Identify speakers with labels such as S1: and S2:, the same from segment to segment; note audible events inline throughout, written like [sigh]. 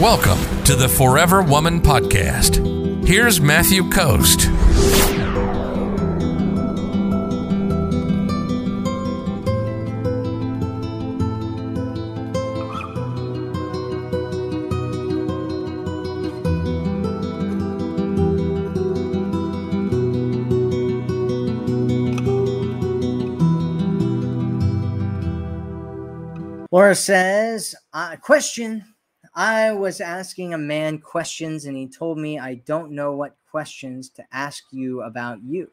S1: Welcome to the Forever Woman Podcast. Here's Matthew Coast.
S2: Laura says, uh, question. I was asking a man questions and he told me I don't know what questions to ask you about you.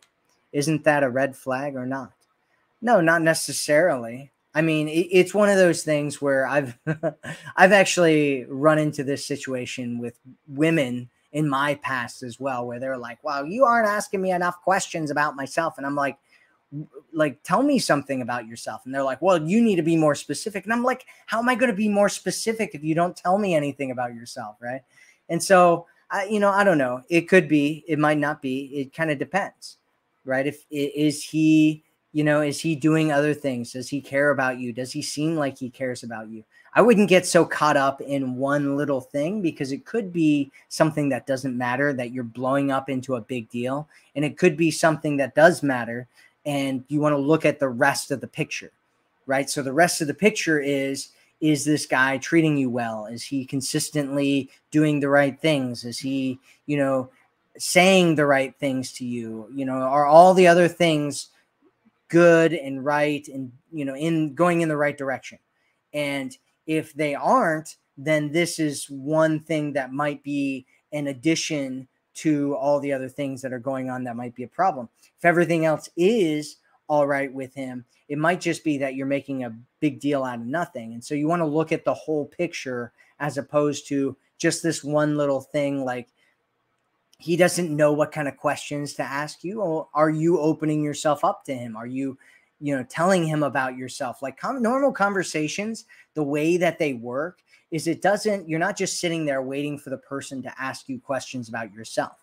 S2: Isn't that a red flag or not? No, not necessarily. I mean, it's one of those things where I've [laughs] I've actually run into this situation with women in my past as well where they're like, "Wow, you aren't asking me enough questions about myself." And I'm like, like tell me something about yourself. And they're like well you need to be more specific. And i'm like how am i going to be more specific if you don't tell me anything about yourself? Right? And so i you know i don't know. It could be it might not be. It kind of depends. Right? If is he you know is he doing other things? Does he care about you? Does he seem like he cares about you? I wouldn't get so caught up in one little thing because it could be something that doesn't matter that you're blowing up into a big deal. And it could be something that does matter and you want to look at the rest of the picture, right? So the rest of the picture is is this guy treating you well? Is he consistently doing the right things? Is he, you know, saying the right things to you? You know, are all the other things good and right and, you know, in going in the right direction? And if they aren't, then this is one thing that might be an addition to all the other things that are going on that might be a problem. If everything else is all right with him, it might just be that you're making a big deal out of nothing. And so you want to look at the whole picture as opposed to just this one little thing like he doesn't know what kind of questions to ask you or are you opening yourself up to him are you you know telling him about yourself. Like com- normal conversations the way that they work is it doesn't you're not just sitting there waiting for the person to ask you questions about yourself.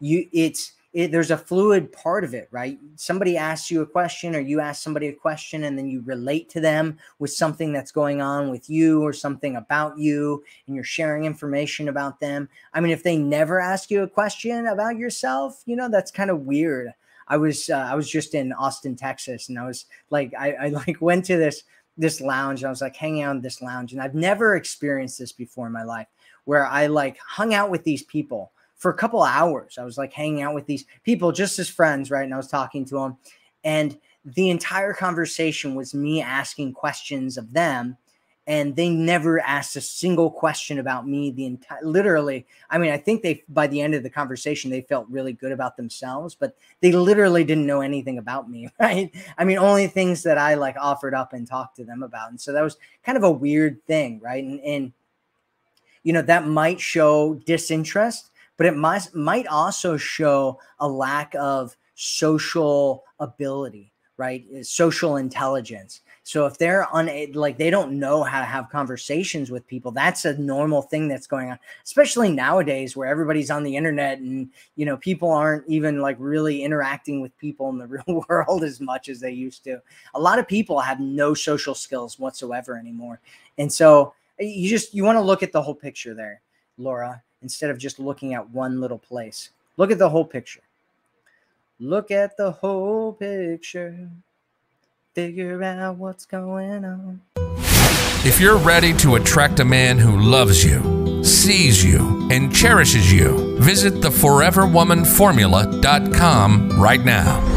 S2: You it's it, there's a fluid part of it right? Somebody asks you a question or you ask somebody a question and then you relate to them with something that's going on with you or something about you and you're sharing information about them. I mean if they never ask you a question about yourself you know that's kind of weird i was uh, i was just in austin texas and i was like I, I [laughs] like went to this this lounge. And I was like hanging out in this lounge, and I've never experienced this before in my life where I like hung out with these people for a couple hours. I was like hanging out with these people just as friends, right? And I was talking to them, and the entire conversation was me asking questions of them and they never asked a single question about me the entire literally i mean i think they by the end of the conversation they felt really good about themselves but they literally didn't know anything about me [laughs] right? I mean only things that i like offered up and talked to them about and so that was kind of a weird thing right? And, and you know that might show disinterest but it might might also show a lack of social ability right? Social intelligence so if they're on eh, like they don't know how to have conversations with people, that's a normal thing that's going on, especially nowadays where everybody's on the internet and you know people aren't even like really interacting with people in the [laughs] real world as much as they used to. A lot of people have no social skills whatsoever anymore. And so eh, you just you want to look at the whole picture there, Laura, instead of just looking at one little place. Look at the whole picture. Look at the whole picture figure out what's going on.
S1: If you're ready to attract a man who loves you, sees you, and cherishes you, visit theforeverwomanformula.com right now.